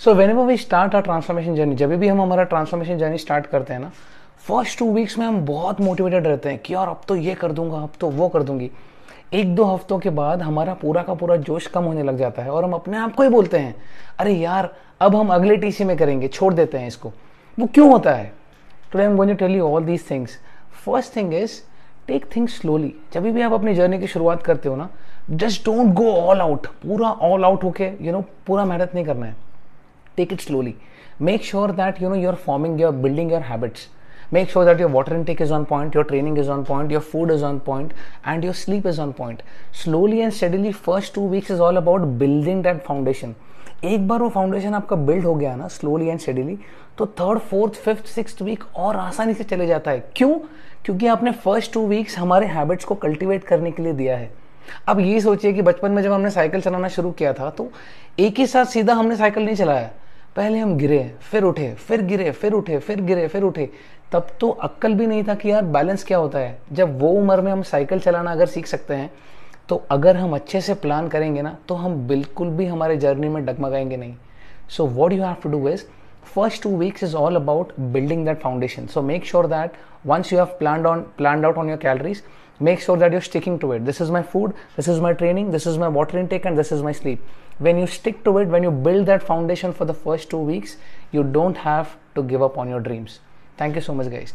So whenever we start our transformation journey जब भी हम हमारा ट्रांसफॉर्मेशन जर्नी स्टार्ट करते हैं ना फ़र्स्ट टू वीक्स में हम बहुत मोटिवेटेड रहते हैं कि यार, अब तो ये कर दूँगा, अब तो वो कर दूँगी। एक दो हफ्तों के बाद हमारा पूरा का पूरा जोश कम होने लग जाता है और हम अपने आप को ही बोलते हैं, अरे यार, अब हम अगले टीसी में करेंगे, छोड़ देते हैं इसको। वो क्यों होता है? Today I am going to tell you all these things first thing is take things slowly जब भी आप अपनी जर्नी की शुरुआत करते हो ना just don't go all out पूरा ऑल आउट होके यू नो पूरा मेहनत नहीं करना है। It slowly make sure that you know you are forming your building your habits make sure that your water intake is on point, your training is on point, your food is on point, and your sleep is on point. Slowly and steadily, first two weeks is all about building that foundation. एक बार वो foundation आपका build हो गया ना slowly and steadily तो third fourth fifth six week और आसानी से चले जाता है। क्यों? क्योंकि आपने फ़र्स्ट टू वीक्स हमारे हैबिट्स को कल्टीवेट करने के लिए दिया है। अब ये सोचिए कि बचपन में जब हमने साइकिल चलाना शुरू किया था तो एक ही साथ सीधा हमने साइकिल नहीं चलाया। पहले हम गिरे, फिर उठे, फिर गिरे, फिर उठे, फिर गिरे, फिर उठे। तब तो अक्कल भी नहीं था कि यार बैलेंस क्या होता है। जब वो उम्र में हम साइकिल चलाना अगर सीख सकते हैं तो अगर हम अच्छे से प्लान करेंगे ना तो हम बिल्कुल भी हमारे जर्नी में डगमगाएँगे नहीं। So what you have to do is first two weeks is all about building that foundation. So make sure that once you have planned on, planned out on your calories make sure that you're sticking to it. This is my food this is my training this is my water intake and this is my sleep. When you stick to it when you build that foundation for the first two weeks you don't have to give up on your dreams. Thank you so much, guys.